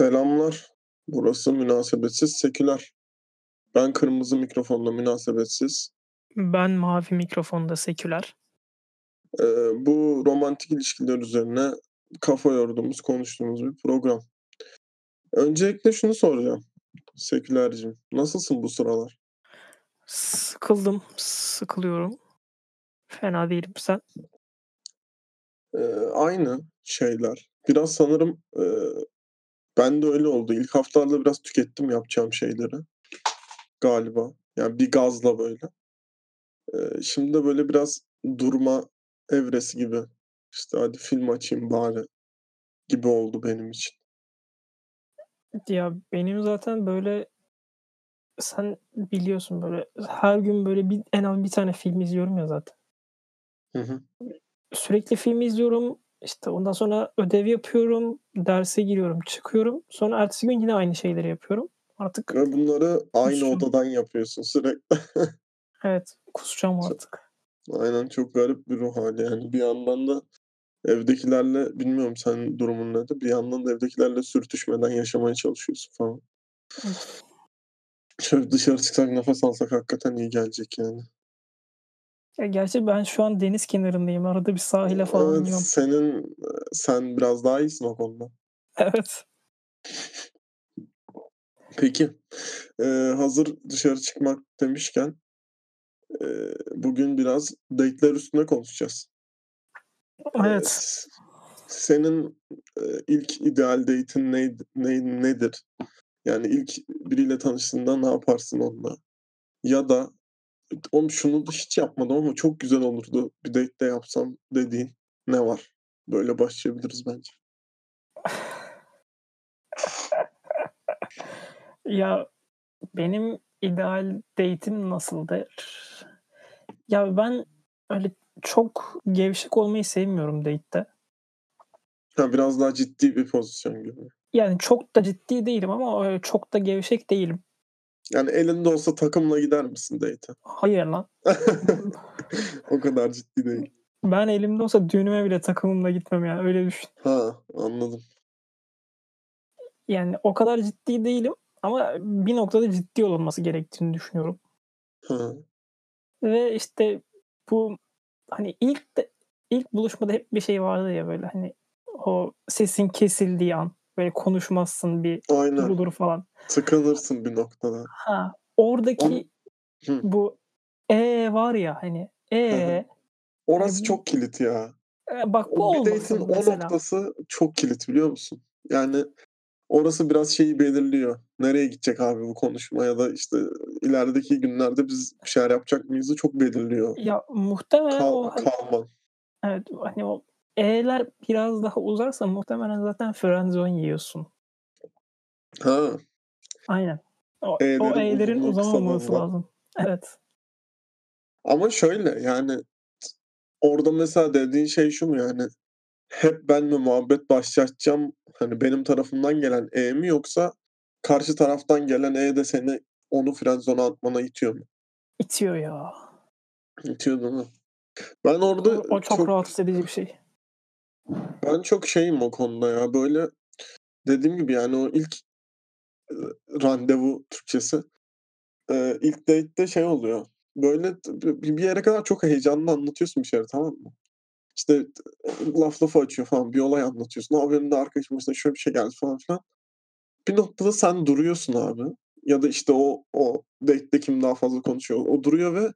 Selamlar. Burası Münasebetsiz Seküler. Ben kırmızı mikrofonla münasebetsiz. Ben mavi mikrofonda seküler. Ee, bu romantik ilişkiler üzerine kafa yorduğumuz, konuştuğumuz bir program. Öncelikle şunu soracağım. Sekülercim, nasılsın bu sıralar? Sıkıldım, sıkılıyorum. Fena değilim sen. Ee, aynı şeyler. Biraz sanırım e, ben de öyle oldu. İlk haftalarda biraz tükettim yapacağım şeyleri. Galiba. Yani bir gazla böyle. Ee, şimdi de böyle biraz durma evresi gibi. İşte hadi film açayım bari gibi oldu benim için. Ya benim zaten böyle sen biliyorsun böyle her gün böyle bir en az bir tane film izliyorum ya zaten. Hı hı. Sürekli film izliyorum. İşte ondan sonra ödev yapıyorum, derse giriyorum, çıkıyorum. Sonra ertesi gün yine aynı şeyleri yapıyorum. Artık Ve bunları aynı kusacağım. odadan yapıyorsun sürekli. Evet, kusacağım artık. Aynen çok garip bir ruh hali yani. Bir yandan da evdekilerle bilmiyorum senin durumun nedir? Bir yandan da evdekilerle sürtüşmeden yaşamaya çalışıyorsun falan. Şöyle dışarı çıksak nefes alsak hakikaten iyi gelecek yani. Ya gerçi ben şu an deniz kenarındayım. Arada bir sahile falan Evet iniyorum. senin sen biraz daha iyisin o konuda. Evet. Peki e, hazır dışarı çıkmak demişken e, bugün biraz date'ler üstüne konuşacağız. Evet. s- senin e, ilk ideal date'in ne, ne, nedir? Yani ilk biriyle tanıştığında ne yaparsın onunla? Ya da oğlum şunu da hiç yapmadım ama çok güzel olurdu bir date'de yapsam dediğin ne var? Böyle başlayabiliriz bence. Ya benim ideal date'im nasıldır? Ya ben öyle çok gevşek olmayı sevmiyorum date'te. Ha, biraz daha ciddi bir pozisyon gibi. Yani çok da ciddi değilim ama öyle çok da gevşek değilim. Yani elinde olsa takımla gider misin date'e? Hayır lan. o kadar ciddi değil. Ben elimde olsa düğünüme bile takımımla gitmem yani öyle düşün. Ha anladım. Yani o kadar ciddi değilim ama bir noktada ciddi olunması gerektiğini düşünüyorum. Ha. Ve işte bu hani ilk de, ilk buluşmada hep bir şey vardı ya böyle hani o sesin kesildiği an böyle konuşmazsın bir Aynen. durulur falan. Tıkanırsın bir noktada. Ha oradaki Hı. bu e var ya hani e Orası Hani- çok kilit ya. e, bak bu O bir date'in o noktası çok kilit biliyor musun? Yani orası biraz şeyi belirliyor. Nereye gidecek abi bu konuşma ya da işte ilerideki günlerde biz bir şeyler yapacak mıyızı çok belirliyor. Ya muhtemelen o Kal, hani, kalman. evet hani o e'ler biraz daha uzarsa muhtemelen zaten friendzone yiyorsun. Ha. Aynen. O, o E'lerin e'lerin uzunluğu, uzamaması lazım. Evet. Ama şöyle yani orada mesela dediğin şey şu mu yani hep ben mi muhabbet başlatacağım hani benim tarafımdan gelen E mi yoksa karşı taraftan gelen E de seni onu friendzone'a atmana itiyor mu? İtiyor ya. İtiyor değil mi? Ben O, orada o çok, çok rahatsız edici bir şey. Ben çok şeyim o konuda ya böyle dediğim gibi yani o ilk e, randevu Türkçesi e, ilk date'de şey oluyor. Böyle bir yere kadar çok heyecanlı anlatıyorsun bir şeyleri tamam mı? İşte laf lafı açıyor falan bir olay anlatıyorsun. Abi benim de arkadaşım başına şöyle bir şey geldi falan filan. Bir noktada sen duruyorsun abi. Ya da işte o o date'de kim daha fazla konuşuyor. O duruyor ve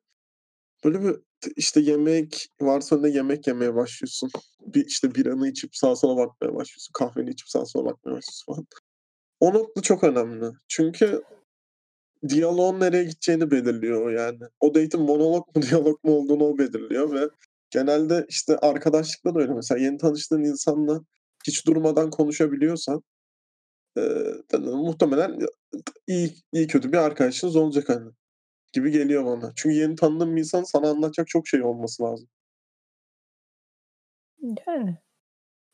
böyle bir işte yemek varsa önüne yemek yemeye başlıyorsun. Bir işte biranı içip sağa sola bakmaya başlıyorsun. Kahveni içip sağa sola bakmaya başlıyorsun falan. O nokta çok önemli. Çünkü diyaloğun nereye gideceğini belirliyor yani. O date'in monolog mu diyalog mu olduğunu o belirliyor ve genelde işte arkadaşlıkta da öyle mesela yeni tanıştığın insanla hiç durmadan konuşabiliyorsan eee, muhtemelen iyi iyi kötü bir arkadaşınız olacak hani gibi geliyor bana. Çünkü yeni tanıdığın bir insanın sana anlatacak çok şey olması lazım. Yani.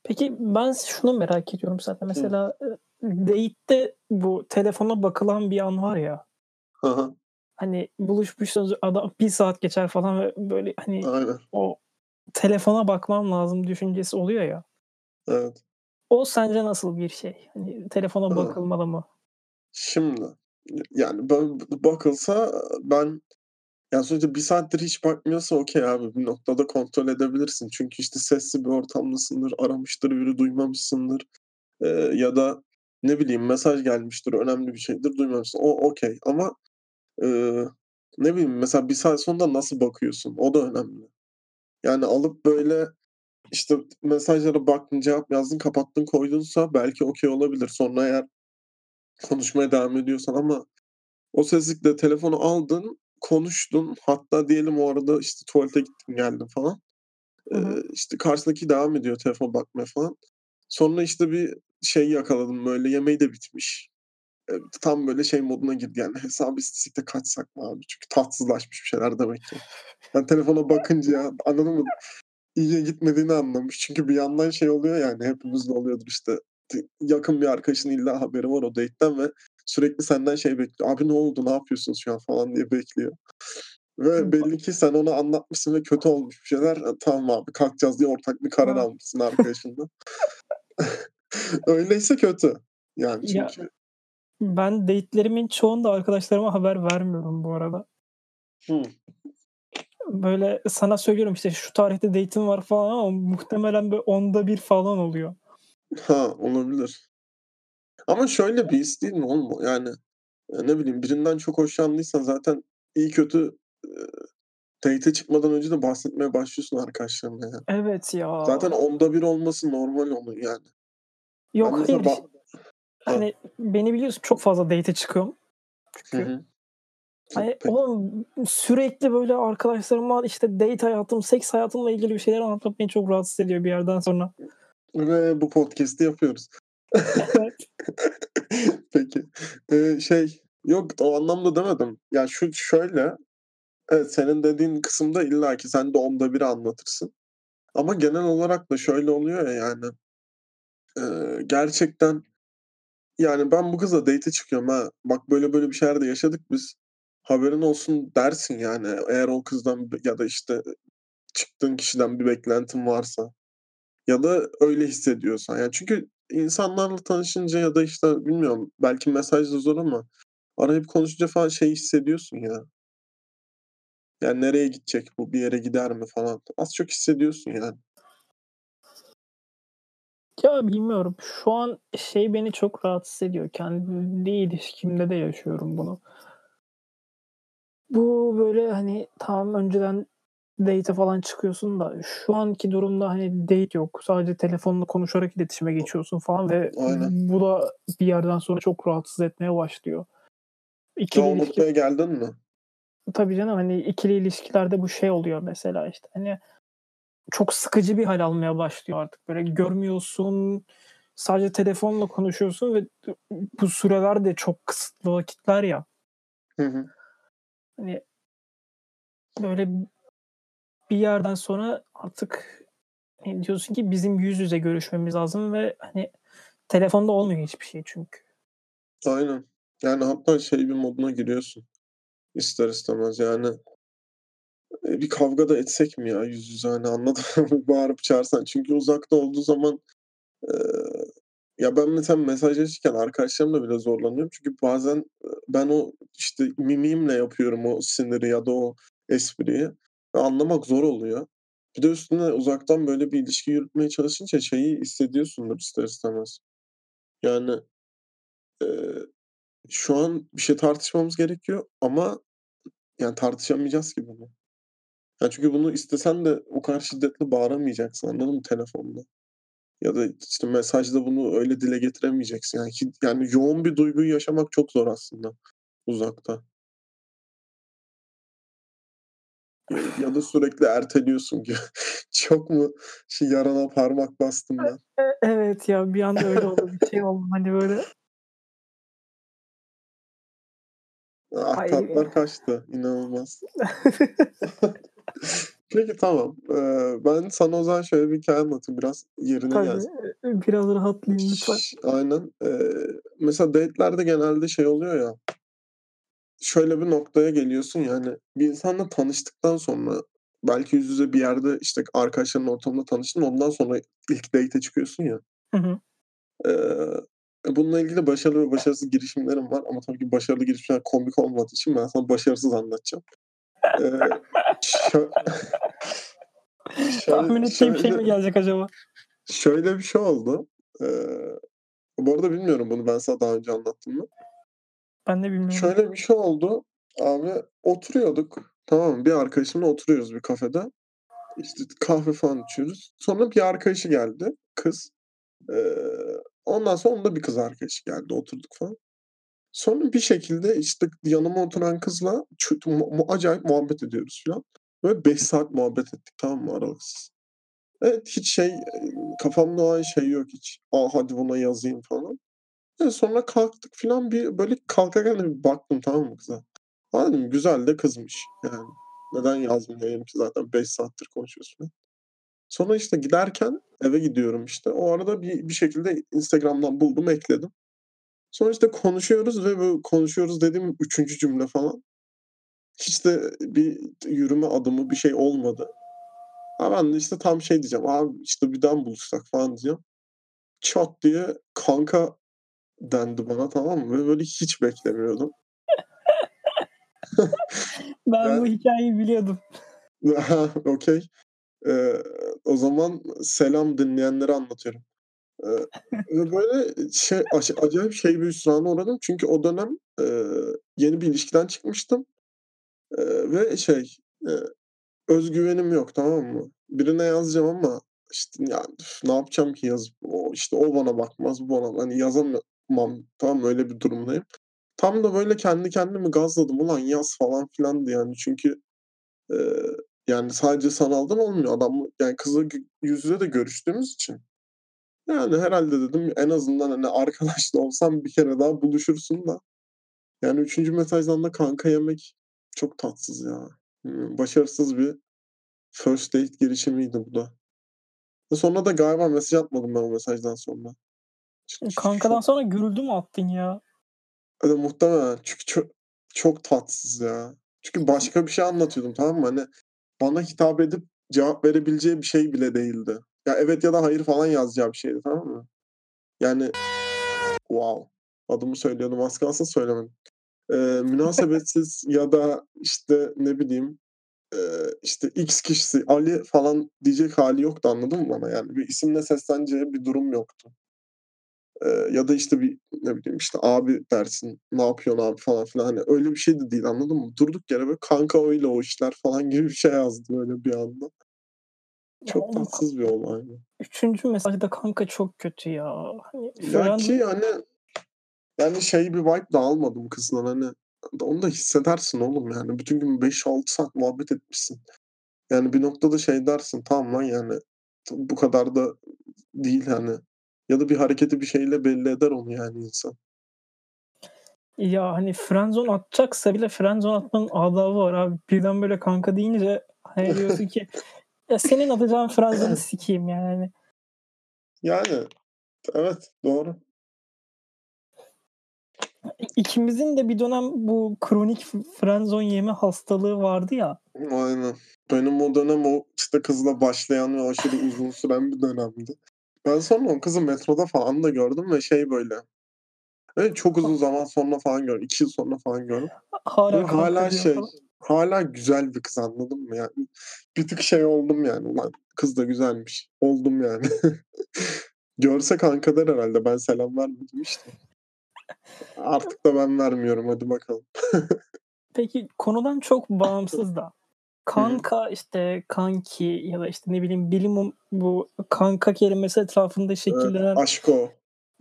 Peki ben şunu merak ediyorum zaten. Mesela e, date'te bu telefona bakılan bir an var ya. Hı hı. Hani buluşmuşsunuz adam bir saat geçer falan ve böyle hani Aynen. o telefona bakmam lazım düşüncesi oluyor ya. Evet. O sence nasıl bir şey? Hani telefona bakılmalı mı? Şimdi, yani, bakılsa ben ya, sonuçta 1 saattir hiç bakmıyorsa okay abi. Bir noktada kontrol edebilirsin. Çünkü, işte, sessiz bir ortamdasındır, aramıştır biri, duymamışsındır, eee, ya da ne bileyim mesaj gelmiştir, önemli bir şeydir, duymamışsın. O okay ama, ııı, ne bileyim mesela 1 saat sonra nasıl bakıyorsun? O da önemli. Yani, alıp böyle, işte, mesajlara baktın, cevap yazdın, kapattın, koydunsa belki okay olabilir. Sonra eğer konuşmaya devam ediyorsan ama o sessizlikte telefonu aldın, konuştun, hatta diyelim o arada, işte, tuvalete gittin, geldin falan. Eee, işte, karşıdaki devam ediyor telefona bakmaya falan. Sonra, işte, bir şey yakaladın böyle, yemeği de bitmiş. Eee, tam böyle şey moduna girdi yani, hesabı istesek de kaçsak mı abi? Çünkü tatsızlaşmış bir şeyler demek ki. Ben telefona bakınca, anladın mı? İyiye gitmediğini anlamış. Çünkü bir yandan şey oluyor yani, hepimizde oluyordur işte, yakın bir arkadaşın illa haberi var o date'ten ve sürekli senden şey bekliyor. "Abi ne oldu, ne yapıyorsunuz şu an?" falan diye bekliyor. Ve belli ki sen ona anlatmışsın ve kötü olmuş bir şeyler. E, tamam abi kalkacağız diye ortak bir karar almışsın arkadaşınla. Öyleyse kötü. Yani Ya, çünkü ben date'lerimin çoğunda arkadaşlarıma haber vermiyorum bu arada. Hıı. Böyle sana söylüyorum, işte, şu tarihte date'im var falan ama muhtemelen böyle 10'da 1 falan oluyor. Ha, olabilir. Ama şöyle bir his değil mi oğlum o? Yani, eee, ne bileyim birinden çok hoşlandıysan zaten iyi kötü, eee, date'e çıkmadan önce de bahsetmeye başlıyorsun arkadaşlarına ya. Evet ya. Zaten 10'da 1 olması normal onun yani. Ben Yok, mesela hayır, ba Hah. hani, beni biliyorsun çok fazla date'e çıkıyorum Hı çünkü. hı. Hani, oğlum sürekli böyle arkadaşlarıma, işte, date hayatım, seks hayatımla ilgili bir şeyler anlatmak beni çok rahatsız ediyor bir yerden sonra. Ve bu podcast'i yapıyoruz. Evet. Peki. Eee, şey, yok o anlamda demedim. Ya, şu şöyle, evet, senin dediğin kısımda illaki sen de 10'da 1'i anlatırsın. Ama genel olarak da şöyle oluyor ya yani, eee, gerçekten, yani, "Ben bu kızla date'e çıkıyorum ha, bak böyle böyle bir şeyler de yaşadık biz, haberin olsun." dersin yani. Eğer o kızdan ya da, işte, çıktığın kişiden bir beklentin varsa ya da öyle hissediyorsan. Yani, çünkü insanlarla tanışınca ya da, işte, bilmiyorum belki mesaj da zor ama arayıp konuşunca falan şey hissediyorsun ya. Yani, nereye gidecek bu, bir yere gider mi falan. Az çok hissediyorsun yani. Ya, bilmiyorum. Şu an şey beni çok rahatsız ediyor. Kendi ilişkimde de yaşıyorum bunu. Bu, böyle, hani, tamam önceden date'e falan çıkıyorsun da şu anki durumda, hani, date yok. Sadece telefonla konuşarak iletişime geçiyorsun falan ve Aynen. bu da bir yerden sonra çok rahatsız etmeye başlıyor. Ya, İkili o ilişki noktaya geldin mi? Tabii canım, hani, ikili ilişkilerde bu şey oluyor mesela, işte, hani, çok sıkıcı bir hâl almaya başlıyor artık. Böyle görmüyorsun, sadece telefonla konuşuyorsun ve bu süreler de çok kısıtlı vakitler ya. Hı hı. Hani böyle bir yerden sonra artık, hani, diyorsun ki bizim yüz yüze görüşmemiz lazım ve, hani, telefonda olmuyor hiçbir şey çünkü. Aynen. Yani, hatta şey bir moduna giriyorsun ister istemez, yani, eee, "Bir kavga da etsek mi ya yüz yüze?" hani, anladın? Bağırıp çağırsan. Çünkü uzakta olduğu zaman, eee, ya, ben mesela mesajlaşırken arkadaşlarımla bile zorlanıyorum. Çünkü bazen, eee, ben o, işte, mimiğimle yapıyorum o siniri ya da o espriyi ve anlamak zor oluyor. Bir de üstüne uzaktan böyle bir ilişki yürütmeye çalışınca şeyi hissediyorsundur ister istemez. Yani, eee, şu an bir şey tartışmamız gerekiyor ama, yani, tartışamayacağız ki bunu. Ya, çünkü bunu istesen de o kadar şiddetli bağıramayacaksın, anladın mı telefonda? Ya da, işte, mesajda bunu öyle dile getiremeyeceksin. Yani, yani, yoğun bir duyguyu yaşamak çok zor aslında uzakta. Ya da sürekli erteliyorsun gibi. Çok mu şey yarana parmak bastım ben? E e evet ya, bir anda öyle oldu, bir şey oldum, hani, böyle Ah, Ay. tatlar kaçtı, inanılmaz. Peki, tamam. Eee, ben sana o zaman şöyle bir hikâye anlatayım biraz yerine Tabii, gelsin. eee, biraz rahatlayayım lütfen. Aynen. Eee, mesela date'lerde genelde şey oluyor ya şöyle bir noktaya geliyorsun ya, hani, bir insanla tanıştıktan sonra belki yüz yüze bir yerde, işte, arkadaşların ortamında tanıştın, ondan sonra ilk date'e çıkıyorsun ya. Hı hı. Eee, bununla ilgili başarılı ve başarısız girişimlerim var ama tabii ki başarılı girişimler komik olmadığı için ben sana başarısız anlatacağım. Eee, şö Tahmin şöyle ettiğim şey mi şöyle gelecek acaba? şöyle bir şey oldu. Eee, bu arada bilmiyorum bunu ben sana daha önce anlattım mı? Ben de bilmiyorum. Şöyle bir şey oldu. Abi oturuyorduk, tamam mı? Bir arkadaşımla oturuyoruz bir kafede. İşte kahve falan içiyoruz. Sonra bir arkadaşı geldi, kız. Eee, ondan sonra onun da bir kız arkadaşı geldi, oturduk falan. Sonra bir şekilde, işte, yanıma oturan kızla acayip muhabbet ediyoruz filan. Böyle 5 saat muhabbet ettik, tamam mı, aralıksız. Evet, hiç şey, kafamda o an şey yok hiç. A, hadi buna yazayım falan. Sonra kalktık filan, bir böyle kalkarken de bir baktım, tamam mı, kıza. A, dedim güzel de kızmış yani. Neden yazmayayım ki zaten 5 saattir konuşuyoruz. Sonra, işte, giderken eve gidiyorum, işte. O arada bir bir şekilde Instagram'dan buldum, ekledim. Sonra, işte, konuşuyoruz ve böyle konuşuyoruz dediğim 3. cümle falan. Hiç de bir yürüme adımı, bir şey olmadı. Ha, ben de, işte, tam şey diyeceğim, "Abi, işte, bir daha mı buluşsak?" falan diyeceğim. Çat diye "Kanka" dendi bana, tamam mı? Böyle hiç beklemiyordum. Ben bu Yani hikâyeyi biliyordum. Ha, okay. Eee, o zaman selam dinleyenlere anlatıyorum. Ve böyle şey acayip şey bir hüsrana uğradım. Çünkü o dönem, eee, yeni bir ilişkiden çıkmıştım, eee, ve şey, eee, öz güvenim yok, tamam mı? Birine yazacağım ama, işte, ya, üf, ne yapacağım ki yazıp? O, işte, o bana bakmaz, bu bana hani yazamam, tamam mı? Öyle bir durumdayım. Tam da böyle kendi kendimi gazladım. Ulan yaz falan filandı yani. Çünkü, eee, yani sadece sanaldan olmuyor. Adamla yani kızla yüz yüze de görüştüğümüz için. Yani herhâlde dedim en azından, hani, arkadaş da olsan bir kere daha buluşursun da. Yani 3. mesajdan da kanka yemek çok tatsız ya. Başarısız bir first date girişimiydi bu da. Sonra da galiba mesaj atmadım ben o mesajdan sonra. Kankadan çok sonra görüldü mü attın ya? Eee, muhtemelen çünkü ço çok tatsız ya. Çünkü başka bir şey anlatıyordum, tamam mı? Hani, bana hitap edip cevap verebileceği bir şey bile değildi. Ya, evet ya da hayır falan yazacağı bir şeydi, tamam mı? Yani wow, adımı söylüyordum, az kalsın söylemedim. Eee, münasebetsiz ya da, işte, ne bileyim, işte, X kişisi Ali falan diyecek hâli yoktu, anladın mı bana? Yani bir isimle sesleneceği bir durum yoktu. Ya da, işte, bir, ne bileyim, işte, abi dersin, "Ne yapıyorsun abi?" falan filan. Hani, öyle bir şey de değil, anladın mı? Durduk yere böyle, "Kanka öyle o işler." falan gibi bir şey yazdı böyle bir anda. Ya Çok ka tatsız bir olaydı. 3. mesajda kanka çok kötü ya. Hani Ya, friend ki hani, yani, şey bir vibe de almadım kızdan, hani, onu da hissedersin oğlum yani. Bütün gün 5-6 saat muhabbet etmişsin. Yani bir noktada şey dersin, "Tamam lan yani, bu kadar da değil hani." Ya da bir hareketi bir şeyle belli eder onu yani insan. Ya, hani, friendzone atacaksa bile friendzone atmanın adabı var abi. Birden böyle kanka deyince, hani, diyorsun ki, "Ya, senin atacağın friendzone'u sikeyim." yani. Yani, evet, doğru. İkimizin de bir dönem bu kronik f friendzone yeme hastalığı vardı ya. Aynen. Benim o dönem o, işte, kızla başlayan ve aşırı uzun süren bir dönemdi. Ben sonra o kızı metroda falan da gördüm ve şey böyle, evet, çok uzun zaman sonra falan gördüm. 2 yıl sonra falan gördüm. Kanka hâlâ diyor şey, falan. hâlâ güzel bir kız, anladın mı? Yani bir tık şey oldum yani, "Ulan kız da güzelmiş." oldum yani. Görse kanka der herhâlde. Ben selam vermedim işte. Artık da ben vermiyorum. Hadi bakalım. Peki, konudan çok bağımsız da Kanka, işte, kanki ya da, işte, ne bileyim, bilimum bu kanka kelimesi etrafında şekillenen aşko gibi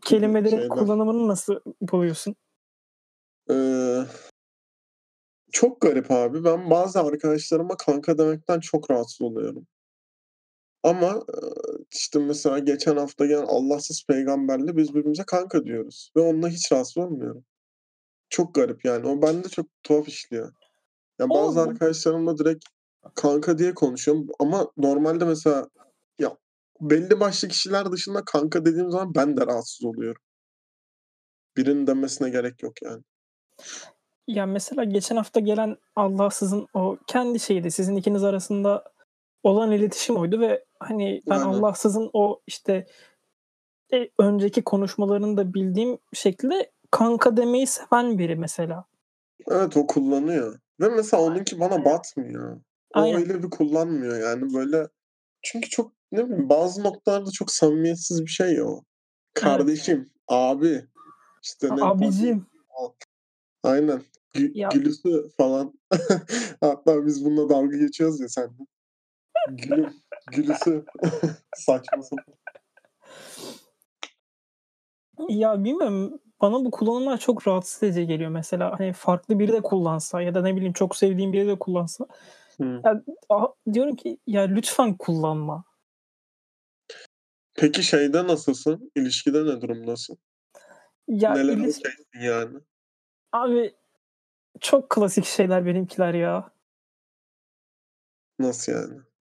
kelimelerin şeyler. kullanımını nasıl buluyorsun? Eee çok garip abi. Ben bazı arkadaşlarıma kanka demekten çok rahatsız oluyorum. Ama, işte, mesela geçen hafta gelen Allahsız peygamberle biz birbirimize kanka diyoruz ve onunla hiç rahatsız olmuyorum. Çok garip yani. O bende çok tuhaf işliyor. Ya, bazı Oğlum arkadaşlarımla direkt kanka diye konuşuyorum ama normalde mesela ya, belli başlı kişiler dışında kanka dediğim zaman ben de rahatsız oluyorum. Birinin demesine gerek yok yani. Ya, mesela geçen hafta gelen Allahsız'ın o kendi şeyiydi, sizin ikiniz arasında olan iletişim oydu ve, hani, ben Aynen. Allahsız'ın o, işte e, önceki konuşmalarında bildiğim şekilde kanka demeyi seven biri mesela. Evet, o kullanıyor ve mesela onunki bana batmıyor. O Aynen. öyle bir kullanmıyor yani böyle çünkü çok ne bileyim bazı noktalarda çok samimiyetsiz bir şey ya o. Evet. Kardeşim, abi, işte ne abicim. falan. Aynen. Gü Ya gülüsü falan. Hatta biz bununla dalga geçiyoruz ya seninle. Gülüm, gülüsü. Saçma sapan. Ya bilmiyorum, bana bu kullanımlar çok rahatsız edici geliyor mesela. Hani farklı biri de kullansa ya da ne bileyim çok sevdiğim biri de kullansa. Hıı. Ya, a diyorum ki ya lütfen kullanma. Peki şeyde nasılsın? İlişkide ne durumdasın? Ya Nelere ilis okaysin yani? Abi çok klasik şeyler benimkiler ya. Nasıl yani?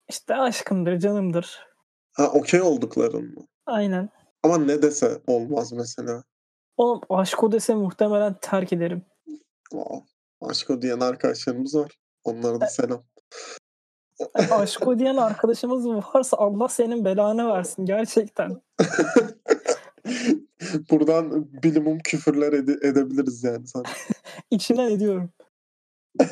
İşte aşkımdır, canımdır. Ha, okey oldukların mı? Aynen. Ama ne dese olmaz mesela? Oğlum aşk dese muhtemelen terk ederim. Wow. Aşko diyen arkadaşlarımız var. Onlara da selam. Aşko diyen arkadaşımız varsa Allah senin belanı versin gerçekten. Buradan bilimum küfürler ede edebiliriz yani sana. İçimden ediyorum.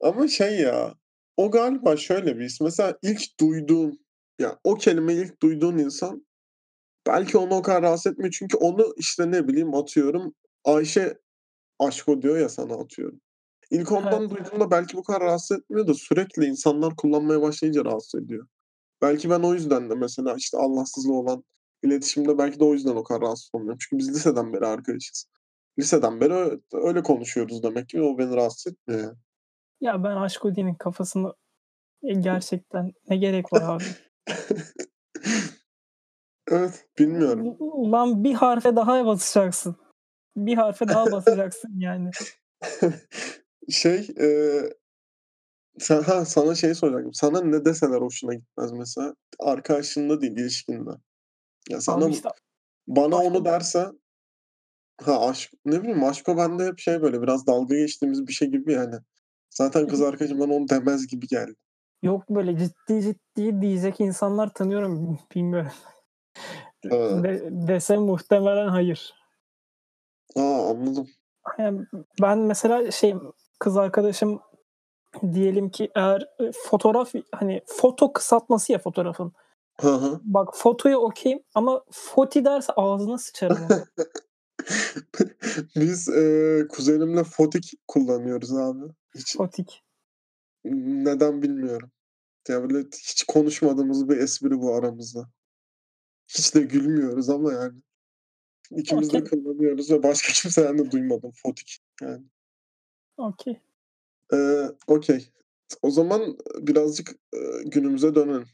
Ama şey ya, o galiba şöyle bir his. Mesela ilk duyduğun, ya o kelimeyi ilk duyduğun insan belki onu o kadar rahatsız etmiyor. Çünkü onu işte ne bileyim atıyorum Ayşe aşko diyor ya sana atıyorum. İlk Evet. ondan duyduğunda belki bu kadar rahatsız etmiyor da sürekli insanlar kullanmaya başlayınca rahatsız ediyor. Belki ben o yüzden de mesela işte Allahsızla olan iletişimde belki de o yüzden o kadar rahatsız olmuyorum. Çünkü biz liseden beri arkadaşız. Liseden beri ö öyle konuşuyoruz demek ki o beni rahatsız etmiyor yani. Ya ben aşko diyenin kafasını e, gerçekten ne gerek var abi? Evet, bilmiyorum. Lan bir harfe daha basacaksın. Bir harfe daha basacaksın yani. Şey, eee sen ha, sana şeyi soracaktım. Sana ne deseler hoşuna gitmez mesela? Arkadaşında değil, ilişkinde. Ya sana işte bana onu aşko derse Ha, aşk ne bileyim aşko bende hep şey böyle biraz dalga geçtiğimiz bir şey gibi yani. Zaten kız arkadaşım bana onu demez gibi geldi. Yok böyle ciddi ciddi diyecek insanlar tanıyorum. Bilmiyorum. Ha. De dese muhtemelen hayır. A, anladım. Yani ben mesela şey kız arkadaşım diyelim ki eğer, eee, fotoğraf hani foto kısaltması ya fotoğrafın. Hı hı. Bak fotoya okay'im ama foti derse ağzına sıçarım. Biz, eee, kuzenimle fotik kullanıyoruz abi. Hiç Fotik. neden bilmiyorum. Ya böyle hiç konuşmadığımız bir espri bu aramızda. Hiç de gülmüyoruz ama yani. İkimiz de Okay. kullanıyoruz ve başka kimseden de duymadım fotik yani. Okay. Eee, okay. O zaman birazcık, eee, günümüze dönelim.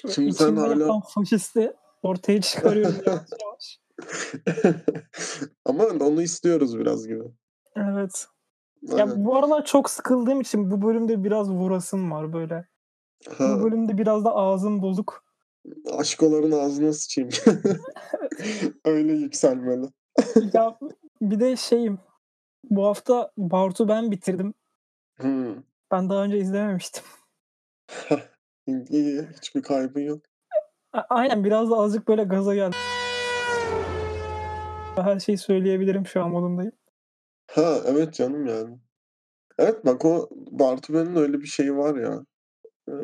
Şimdi sen içimde yatan faşisti ortaya çıkarıyorum yavaş yavaş. Ama onu istiyoruz biraz gibi. Evet. Ya Aynen. bu aralar çok sıkıldığım için bu bölümde biraz vurasım var böyle. Bu Ha. bölümde biraz da ağzım bozuk. Aşkoların ağzına sıçayım. Öyle yükselmeli. Ya bir de şeyim, bu hafta Bartu ben bitirdim. Hımm. Ben daha önce izlememiştim. İyi. Hiçbir kaybın yok. A aynen biraz da azıcık böyle gaza geldim. Her şeyi söyleyebilirim şu an modundayım. Ha, evet canım yani. Evet bak o Bartu Ben'in öyle bir şeyi var ya. Eee,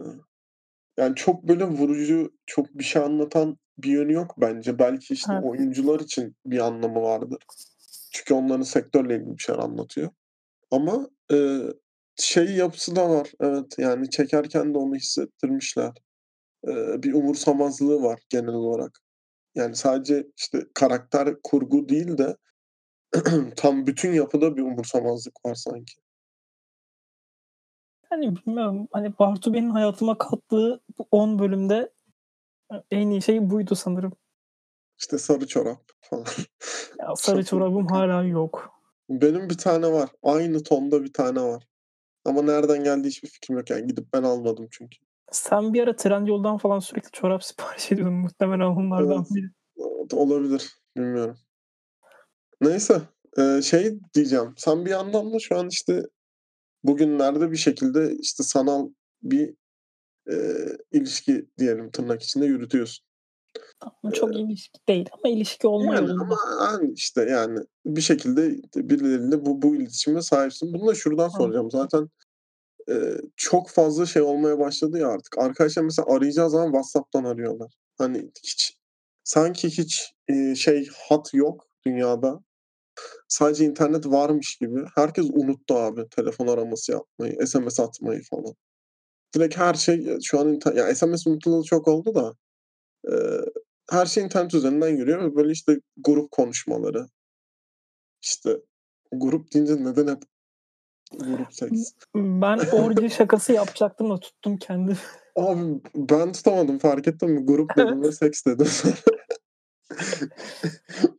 yani çok böyle vurucu, çok bir şey anlatan bir yönü yok bence. Belki işte Evet. oyuncular için bir anlamı vardır. Çünkü onların sektörle ilgili bir şeyler anlatıyor. Ama, eee, şey yapısı da var. Evet, yani çekerken de onu hissettirmişler. Eee, bir umursamazlığı var genel olarak. Yani sadece işte karakter kurgu değil de tam bütün yapıda bir umursamazlık var sanki. Yani bilmiyorum, hani Bartu benim hayatıma kattığı bu 10 bölümde e en iyi şey buydu sanırım. İşte sarı çorap falan. Ya sarı çorabım hâlâ yok. Benim bir tane var. Aynı tonda bir tane var. Ama nereden geldiği hiçbir fikrim yok yani. Gidip ben almadım çünkü. Sen bir ara Trendyol'dan falan sürekli çorap sipariş ediyordun. Muhtemelen onlardan Evet. biri. Olabilir. Bilmiyorum. Neyse, eee, şey diyeceğim. Sen bir yandan da şu an işte bugünlerde bir şekilde işte sanal bir, eee, ilişki diyelim tırnak içinde yürütüyorsun. Ama çok ilişki değil ama ilişki olma Yani ama yani işte yani bir şekilde birileriyle bu bu iletişime sahipsin. Bunu da şuradan Hı. soracağım. Zaten, eee, çok fazla şey olmaya başladı ya artık. Arkadaşlar mesela arayacağı zaman WhatsApp'tan arıyorlar. Hani hiç sanki hiç, eee, şey hat yok dünyada. Sadece internet varmış gibi. Herkes unuttu abi telefon araması yapmayı, SMS atmayı falan. Direkt her şey, şu an inter ya SMS unutulalı çok oldu da, her şey internet üzerinden yürüyor böyle işte grup konuşmaları. İşte grup deyince neden hep grup seks? Ben orji şakası yapacaktım da tuttum kendimi. Abi ben tutamadım fark ettin mi? Grup dedim ve seks dedim.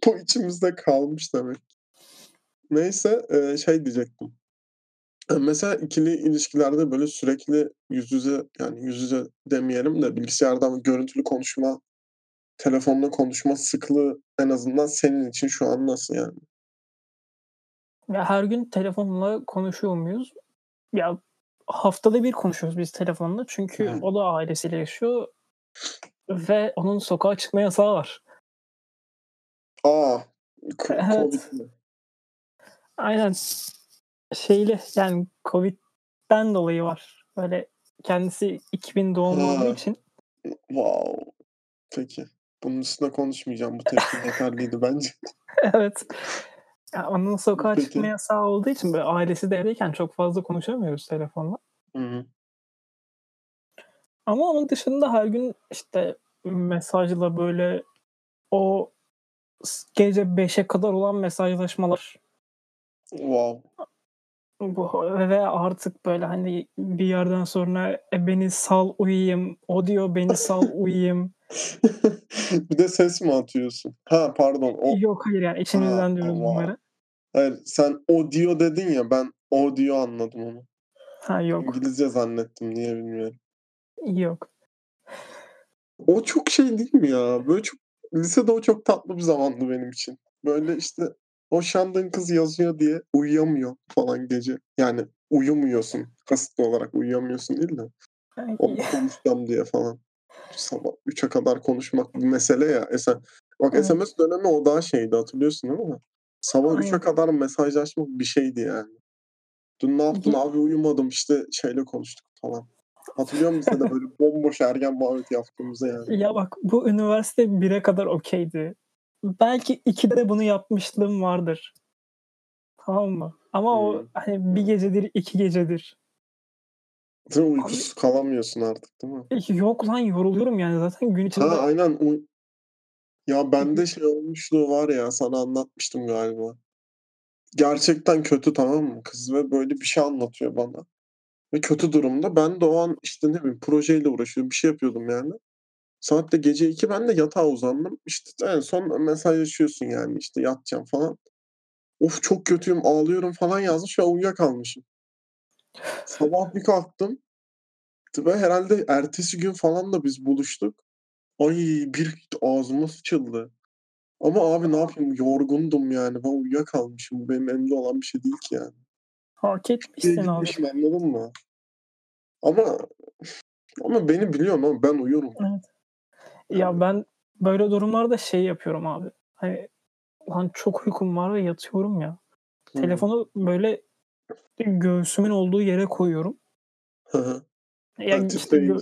Bu içimizde kalmış demek. Neyse, şey diyecektim. Mesela ikili ilişkilerde böyle sürekli yüz yüze yani yüz yüze demeyelim de bilgisayardan görüntülü konuşma, telefonla konuşma sıklığı en azından senin için şu an nasıl yani? Ya her gün telefonla konuşuyor muyuz? Ya haftada bir konuşuyoruz biz telefonla. Çünkü Hı. o da ailesiyle yaşıyor ve onun sokağa çıkma yasağı var. A! Ko Evet. Covid mi? Aynen. Şeyli yani Covid'den dolayı var. Böyle kendisi 2000 doğumlu olduğu için. Wow! Peki. Bunun üstüne konuşmayacağım. Bu tepki yeterliydi bence. Evet. Ya onun sokağa çıkma Peki. yasağı olduğu için böyle ailesi de evdeyken çok fazla konuşamıyoruz telefonla. Hı hı. Ama onun dışında her gün işte mesajla böyle o gece 5'e kadar olan mesajlaşmalar. Wow! Bu ve artık böyle hani bir yerden sonra, "E, beni sal uyuyayım." O diyor, "Beni sal uyuyayım." Bir de ses mi atıyorsun? Ha, pardon o Yok hayır yani Ha, içimizden diyoruz wow! bunları. Hayır, sen "o diyor" dedin ya, ben "audio" anladım onu. Ha, yok. İngilizce zannettim, niye bilmiyorum. Yok. O çok şey değil mi ya? Böyle çok lisede o çok tatlı bir zamandı benim için. Böyle işte hoşlandığın kız yazıyor diye uyuyamıyor falan gece. Yani uyumuyorsun. Kasıtlı olarak uyuyamıyorsun değil de. Onunla konuşacağım diye falan. Sabah 3'e kadar konuşmak bir mesele ya. E, sen bak Evet. SMS dönemi o daha şeydi hatırlıyorsun değil mi? Sabah 3'e Aynen. kadar mesajlaşmak bir şeydi yani. "Dün ne yaptın Ye abi?" "Uyumadım, işte şeyle konuştuk." falan. Hatırlıyor musun lisede böyle bomboş ergen muhabbeti yaptığımızı yani? Ya bak bu üniversite 1'e kadar okay'di. Belki 2'de de bunu yapmışlığım vardır. Tamam mı? Ama o Hımm. hani 1 gecedir, 2 gecedir. Değil mi? Abi Uykusuz kalamıyorsun artık değil mi? Yok lan yoruluyorum yani zaten gün Ha, içinde aynen uy Ya bende şey olmuşluğu var ya, sana anlatmıştım galiba. Gerçekten kötü tamam mı kız ve böyle bir şey anlatıyor bana ve kötü durumda. Ben de o an işte ne bileyim projeyle uğraşıyordum, bir şey yapıyordum yani. Saat de gece 2 ben de yatağa uzandım. İşte en son mesajlaşıyorsun yani işte yatacağım falan. "Of çok kötüyüm, ağlıyorum." falan yazmış ve uyuyakalmışım. Sabah bir kalktım ve herhâlde ertesi gün falan da biz buluştuk. Ay bir ağzıma sıçıldı. Ama abi ne yapayım yorgundum yani. Ben uyuyakalmışım. Benim elimde olan bir şey değil ki yani. Hak etmişsin abi. anladın mı? Ama ama beni biliyorsun oğlum ben uyurum. Evet. Ya ben böyle durumlarda şey yapıyorum abi. Hani lan çok uykum var ve yatıyorum ya. Hıı. Telefonu böyle göğsümün olduğu yere koyuyorum. Hı hı. Ya işte gö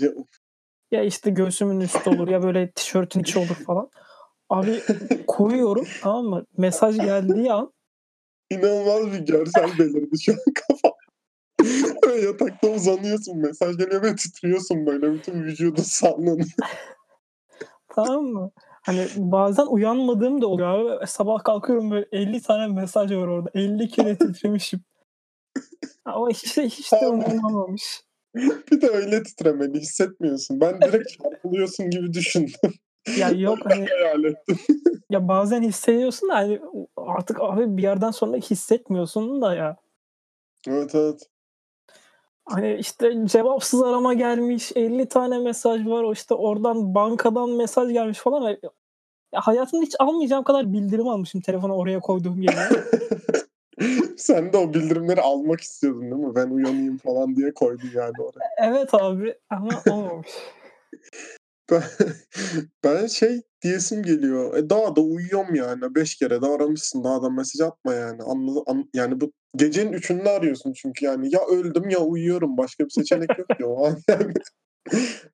ya işte göğsümün üstü olur ya böyle tişörtün içi olur falan. Abi koyuyorum tamam mı? Mesaj geldiği an İnanılmaz bir görsel belirdi şu an. Böyle yatakta uzanıyorsun, mesaj geliyor ve titriyorsun böyle bütün vücudun sallanıyor. Tamam mı? Hani bazen uyanmadığım da oluyor abi. Sabah kalkıyorum böyle 50 tane mesaj var orada. 50 kere titremişim. Ama hiç de hiç de Abi umuramamış. bir de öyle titremeni hissetmiyorsun. Ben direkt çarpılıyorsun gibi düşündüm. Ya yok hani ya bazen hissediyorsun da hani artık abi bir yerden sonra hissetmiyorsun da ya. Evet, evet. Hani işte cevapsız arama gelmiş, 50 tane mesaj var. O işte oradan bankadan mesaj gelmiş falan ya hayatımda hiç almayacağım kadar bildirim almışım telefonu oraya koyduğum yere. Sen de o bildirimleri almak istiyordun değil mi? Ben uyanayım falan diye koydun yani oraya. Evet abi ama olmamış. Ben ben şey diyesim geliyor, e, daha da uyuyorum yani. 5 kere de aramışsın, daha da mesaj atma yani. Anladı an yani bu gecenin 3'ünde arıyorsun çünkü yani. Ya öldüm ya uyuyorum. Başka bir seçenek yok o an yani.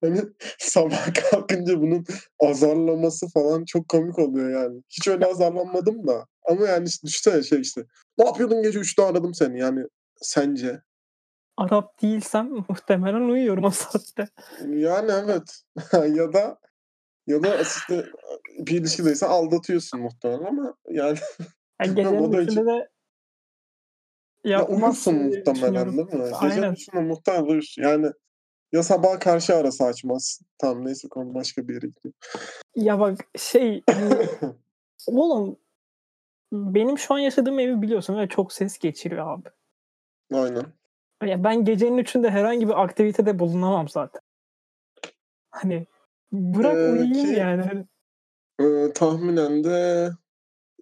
Hani sabah kalkınca bunun azarlaması falan çok komik oluyor yani. Hiç öyle azarlanmadım da ama yani işte düşünsene şey işte, "Ne yapıyordun gece 3'te aradım seni." Yani sence? Arap değilsem muhtemelen uyuyorum o saatte. Yani evet. Ya da ya da işte bir ilişkideysen aldatıyorsun muhtemelen ama yani Ya o gecenin da hiç 3'ünde de Ya yapmazsın diye muhtemelen değil mi? Gecenin. 3'ünde muhtemelen uyursun. Yani ya sabaha karşı arasa açmazsın. Tamam neyse konu başka bir yere gidiyor. Ya bak şey, hani oğlum benim şu an yaşadığım evi biliyorsun ve çok ses geçiriyor abi. Aynen. Ya ben gecenin 3'ünde herhangi bir aktivitede bulunamam zaten. Hani bırak Eee, uyuyayım ki yani. Iıı, tahminen de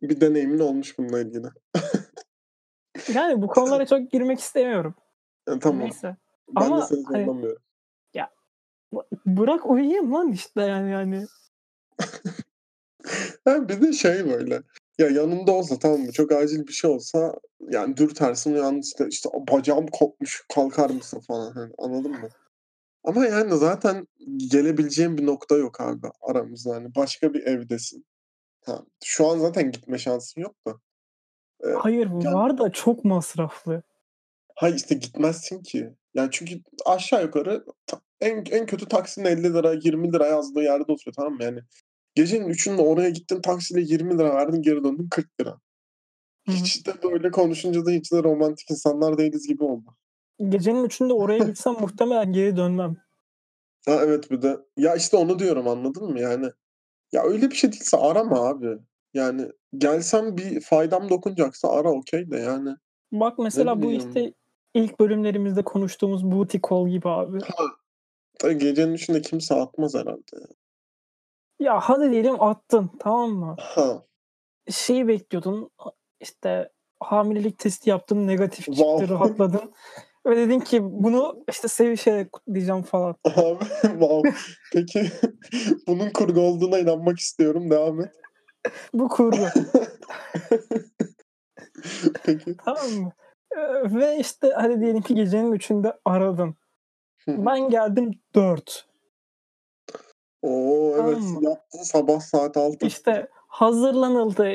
bir deneyimin olmuş bununla ilgili. Yani bu konulara çok girmek istemiyorum. E, tamam. Neyse Ben de ama seni hani ya bı bırak uyuyayım lan işte yani hani. Ha, bir de şey böyle, ya yanımda olsa tamam mı, çok acil bir şey olsa yani dürtersin uyan işte işte bacağım kopmuş kalkar mısın falan hani anladın mı? Ama yani zaten gelebileceğin bir nokta yok abi aramızda hani başka bir evdesin. Ha, şu an zaten gitme şansın yok da. Eee, Hayır yani var da çok masraflı. Hayır işte gitmezsin ki. Yani çünkü aşağı yukarı en en kötü taksinin ₺50 ₺20 yazdığı yerde oturuyor tamam mı? Yani gecenin 3'ünde oraya gittin taksiyle £20 verdin geri döndün £40. Hı hı. Hiç de böyle konuşunca da hiç de romantik insanlar değiliz gibi oldu. Gecenin 3'ünde oraya gitsem muhtemelen geri dönmem. Ha, evet bir de ya işte onu diyorum anladın mı? Yani ya öyle bir şey değilse arama abi. Yani gelsem bir faydam dokunacaksa ara okay de yani Bak mesela bu işte ilk bölümlerimizde konuştuğumuz booty call gibi abi. Ha, tabii gecenin 3'ünde kimse atmaz herhâlde ya. Hadi diyelim attın tamam mı? Ha. Şeyi bekliyordun işte hamilelik testi yaptın negatif çıktı Wow. rahatladın ve dedin ki bunu işte sevişerek kutlayacağım falan. Abi wow. Peki bunun kurgu olduğuna inanmak istiyorum. Devam et. Bu kurgu. Peki. Tamam mı? Eee, ve işte hadi diyelim ki gecenin 3'ünde aradın. Hı hı. Ben geldim 4. O! Tamam Evet, mı? yattın sabah saat 6. İşte hazırlanıldı,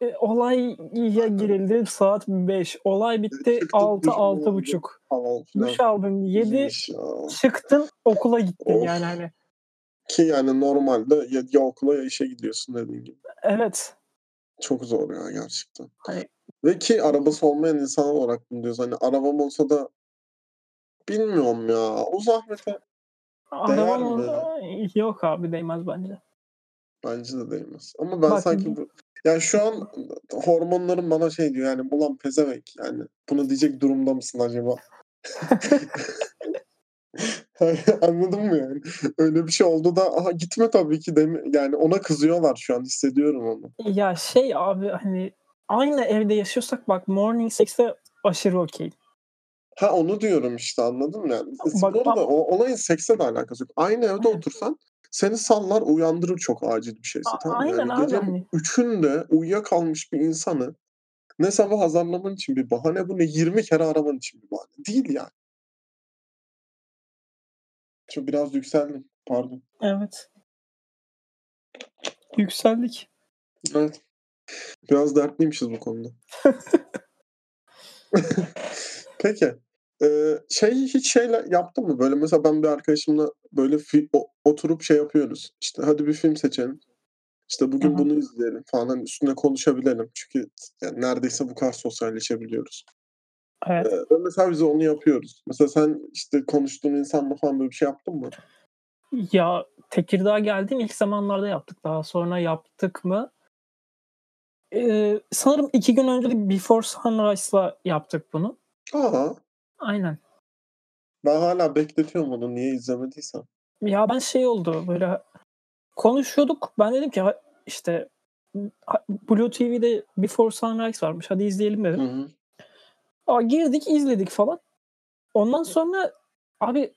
eee, olaya girildi saat 5. Olay E, bitti çıktın 6 duşunu altı aldın buçuk. falan Duş aldın 7, İyiymiş ya. çıktın okula gittin Of! yani hani. Ki yani normalde ya ya okula ya işe gidiyorsun dediğin gibi. Evet. Çok zor ya gerçekten. Hani Ve ki arabası olmayan insan olarak bunu diyoruz. Hani arabam olsa da bilmiyorum ya. O zahmete değer Araban mi? olsa yok abi değmez bence. Bence de değmez. Ama ben Bak sanki bu yani şu an hormonlarım bana şey diyor yani ulan pezevenk yani bunu diyecek durumda mısın acaba? Hani anladın mı yani? Öyle bir şey oldu da aha gitme tabii ki demi yani ona kızıyorlar şu an hissediyorum onu. Ya şey abi hani aynı evde yaşıyorsak bak morning seks'e aşırı okay'im. Ha onu diyorum işte anladın mı yani? Bak Bu arada a o olayın seksle de alakası yok. Aynı evde otursan seni sallar uyandırır çok acil bir şeyse A tamam aynen Yani abi gecenin hani. 3'ünde uyuyakalmış bir insanı ne sabah azarlaman için bir bahane bu ne 20 kere araman için bir bahane. Değil yani. Şu biraz yükseldim. Pardon. Evet. Yükseldik. Evet. Biraz dertliymişiz bu konuda. Peki, şeyi hiç şeyle yaptın mı? Böyle mesela ben bir arkadaşımla böyle fi o oturup şey yapıyoruz. İşte hadi bir film seçelim. İşte bugün hı. bunu izleyelim falan. Hani üstüne konuşabilelim. Çünkü yani neredeyse bu kadar sosyalleşebiliyoruz. Evet. Ve mesela biz onu yapıyoruz. Mesela sen işte konuştuğun insanla falan böyle bir şey yaptın mı? Ya Tekirdağ'a geldiğim ilk zamanlarda yaptık. Daha sonra yaptık mı? Eee, sanırım 2 gün önce de Before Sunrise'la yaptık bunu. A! Aynen. Ben hâlâ bekletiyorum onu niye izlemediysem. Ya ben şey oldu böyle konuşuyorduk. Ben dedim ki işte Blue TV'de Before Sunrise varmış. Hadi izleyelim Hı dedim. hı. A girdik izledik falan. Ondan sonra abi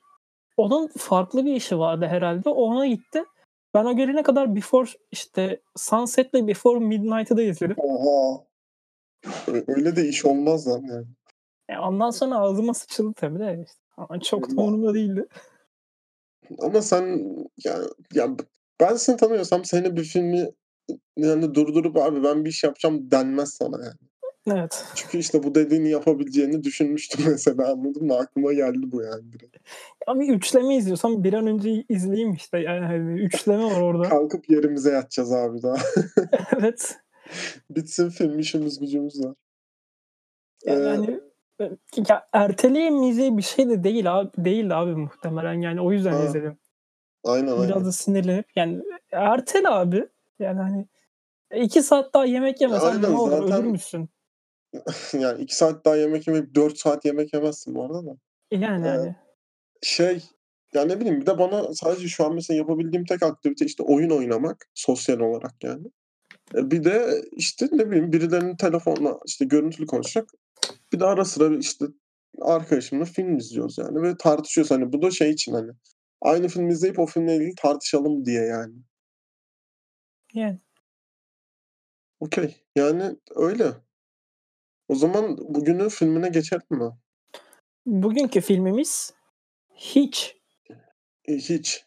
onun farklı bir işi vardı herhâlde. O ona gitti. Ben o gelene kadar Before işte Sunset'le Before Midnight'ı da izledim. Oha! Öyle de iş olmaz lan yani. E, ondan sonra ağzıma sıçıldı tabii de işte. Ama çok da umurumda değildi. Ama sen ya ya b ben seni tanıyorsam seni bir filmi yani durdurup "Abi ben bir iş yapacağım." denmez sana yani. Evet. Çünkü işte bu dediğini yapabileceğini düşünmüştüm mesela anladın mı? Aklıma geldi bu yani direkt. Ya bir üçleme izliyorsam bir an önce izleyeyim işte. Yani hani üçleme var orada. Kalkıp yerimize yatacağız abi daha. Evet. Bitsin film, işimiz gücümüz var. Yani Eee hani ya erteleyemeyeceği bir şey de değil abi değildi abi muhtemelen yani o yüzden Ha. izledim. Aynen, Biraz aynen. da sinirlenip yani ertele abi. Yani hani 2 saat daha yemek yemesen ne aynen olur ölür zaten müsün? yani 2 saat daha yemek yemeyip 4 saat yemek yemezsin bu arada da. Yani Eee, hani. şey, ya ne bileyim bir de bana sadece şu an mesela yapabildiğim tek aktivite işte oyun oynamak sosyal olarak yani. E, bir de işte ne bileyim birilerinin telefonla işte görüntülü konuşacak. Bir de ara sıra işte arkadaşımla film izliyoruz yani ve tartışıyoruz. Hani bu da şey için hani aynı filmi izleyip o filmle ilgili tartışalım diye yani. Yani. Okay. Yani öyle. O zaman bugünün filmine geçelim mi? Bugünkü filmimiz Hitch. Eee, hiç.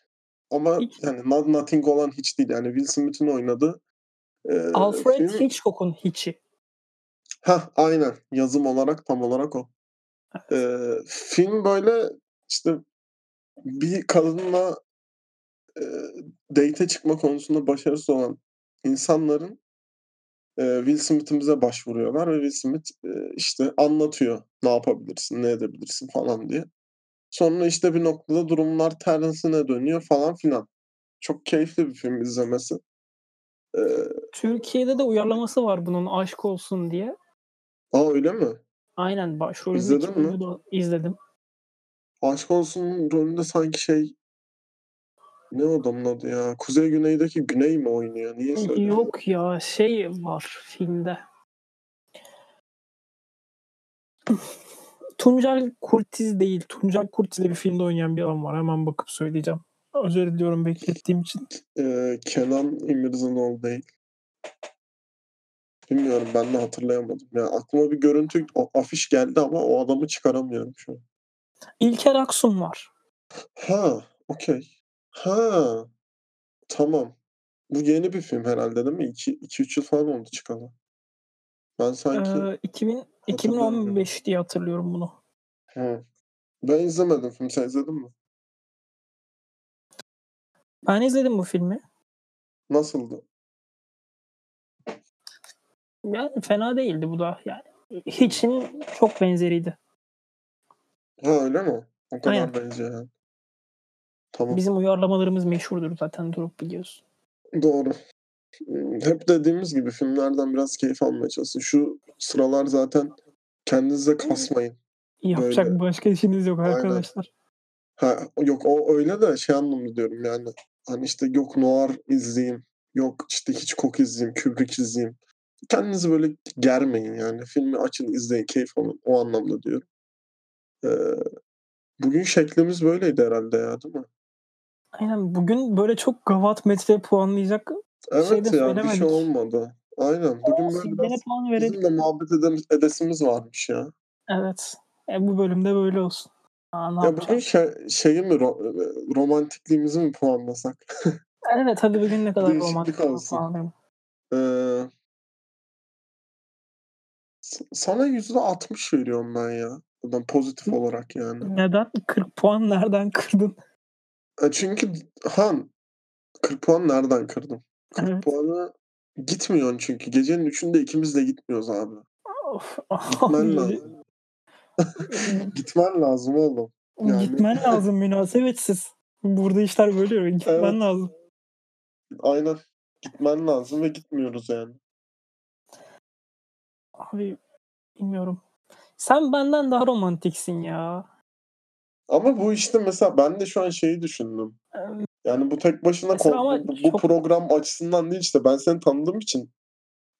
Ama Hiç. yani No Nothing olan hiç değil. Yani Will Smith'in oynadığı, eee, Alfred film Hitchcock'un Hitch'i. Hah, aynen. Yazım olarak tam olarak o. Eee, film böyle işte bir kadınla, eee, date'e çıkma konusunda başarısız olan insanların, eee, Will Smith'imize başvuruyorlar ve Will Smith, eee, işte anlatıyor ne yapabilirsin, ne edebilirsin falan diye. Sonra işte bir noktada durumlar tersine dönüyor falan filan. Çok keyifli bir film izlemesi. Eee Türkiye'de de uyarlaması var bunun Aşk Olsun diye. A, öyle mi? Aynen başrolünde İzledin mi? oynuyordu? İzledim. Aşk Olsun'un rolünde sanki şey ne adamın adı ya? Kuzey Güney'deki Güney mi oynuyor? Niyeyse öyle. Yok ya şey var filmde. Tuncel Kurtiz değil. Tuncel Kurtiz'le bir filmde oynayan bir adam var. Hemen bakıp söyleyeceğim. Özür diliyorum beklettiğim için. Eee, Kenan İmirzalıoğlu değil. Bilmiyorum ben de hatırlayamadım. Ya aklıma bir görüntü, afiş geldi ama o adamı çıkaramıyorum şu an. İlker Aksun var. Ha, okay. Ha, tamam. Bu yeni bir film herhâlde değil mi? 2 2-3 yıl falan oldu çıkalı. Ben sanki Eee, 2000 hatırlıyorum gibi. 2015 diye hatırlıyorum bunu. Hı. Ben izlemedim film. Sen izledin mi? Ben izledim bu filmi. Nasıldı? Yani fena değildi bu da yani. Hitch'in çok benzeriydi. Ha, öyle mi? O kadar Aynen. benziyor yani. Tamam. Bizim uyarlamalarımız meşhurdur zaten durup biliyorsun. Doğru. Hep dediğimiz gibi filmlerden biraz keyif almaya çalışın. Şu sıralar zaten kendinize kasmayın. Yapacak Böyle başka işiniz yok Aynen. arkadaşlar. Ha, yok o öyle de şey anlamında diyorum yani, hani, işte yok noir izleyeyim, yok işte Hitchcock izleyeyim, Kubrick izleyeyim. Kendinizi böyle germeyin yani. Filmi açın, izleyin, keyif alın. O anlamda diyorum. Eee, bugün şeklimiz böyleydi herhâlde ya, değil mi? Aynen. Bugün böyle çok gavat metre puanlayacak şey de Evet ya, bir şey söylemedik. olmadı. Aynen. Bugün Olsun böyle biraz puan verelim. bizim de muhabbet eden edesimiz varmış ya. Evet. E, bu bölümde böyle olsun. Aa, ne Ya bugün yapacağız? şey şeyi mi ro eee, romantikliğimizi mi puanlasak? Evet, hadi bugün ne kadar romantik Değişiklik olsun. puanlayalım. Eee Sana %60 veriyorum ben ya. Buradan pozitif olarak yani. Neden? 40 puan nereden kırdın? E, çünkü Han 40 puan nereden kırdım? 40 Evet. puanı gitmiyorsun çünkü. Gecenin 3'ünde ikimiz de gitmiyoruz abi. Of, Gitmen lazım. Gitmen lazım oğlum. Yani Gitmen lazım münasebetsiz. Burada işler böyle. Gitmen Evet. lazım. Aynen. Gitmen lazım ve gitmiyoruz yani. Abi bilmiyorum. Sen benden daha romantiksin ya. Ama bu işte mesela ben de şu an şeyi düşündüm. Yani bu tek başına ama bu bu çok program açısından değil işte. Ben seni tanıdığım için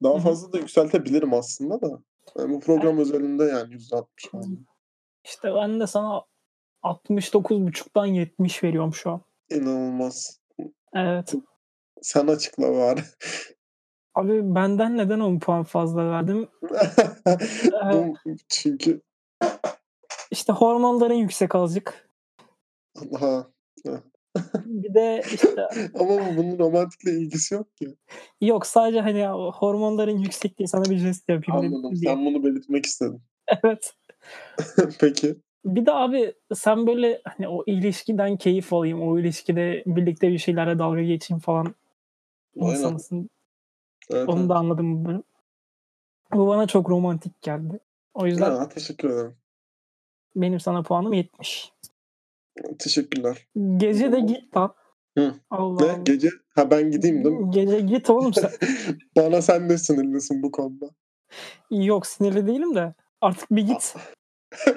daha fazla da yükseltebilirim aslında da. Yani bu program özelinde yani %60 Hımm. verdim. İşte ben de sana 69,5'tan 70 veriyorum şu an. İnanılmaz. Evet. Sen açıkla bari. Abi benden neden 10 puan fazla verdim? Çünkü İşte hormonların yüksek azıcık. Ha. Bir de işte Ama bu bunun romantikle ilgisi yok ki. Yok sadece hani hormonların yüksekliği sana bir jest yapayım dedim Anladım. diye. Sen bunu belirtmek istedin. Evet. Peki. Bir de abi sen böyle hani o ilişkiden keyif alayım, o ilişkide birlikte bir şeylerle dalga geçeyim falan Aynen. insanısın. Evet, Onu evet. da anladım. Bu bana çok romantik geldi. O yüzden Ya, teşekkür ederim. benim sana puanım 70. Teşekkürler. Gece de git lan. Hı. Allah Ne? Allah. Gece? Ha ben gideyim değil mi? Gece git oğlum sen. Bana sen de sinirlisin bu konuda. Yok sinirli değilim de artık bir git.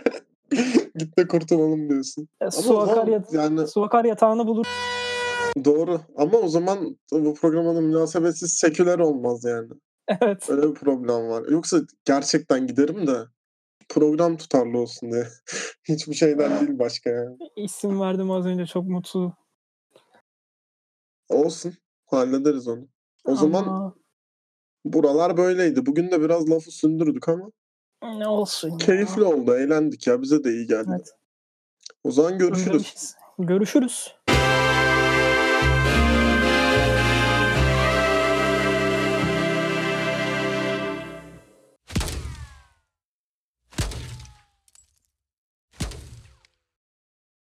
Git de kurtulalım diyorsun. E, Ama su akar, yani su akar yatağını bulur. Doğru. Ama o zaman bu programda münasebetsiz seküler olmaz yani. Evet. Öyle bir problem var. Yoksa gerçekten giderim de program tutarlı olsun diye. Hiçbir şeyden değil başka yani. İsim verdim az önce çok mutlu. Olsun. Hallederiz onu. O zaman Ama buralar böyleydi. Bugün de biraz lafı sündürdük ama ne olsun ya. keyifli oldu. Eğlendik ya. Bize de iyi geldi. Evet. O zaman görüşürüz. Görüşürüz.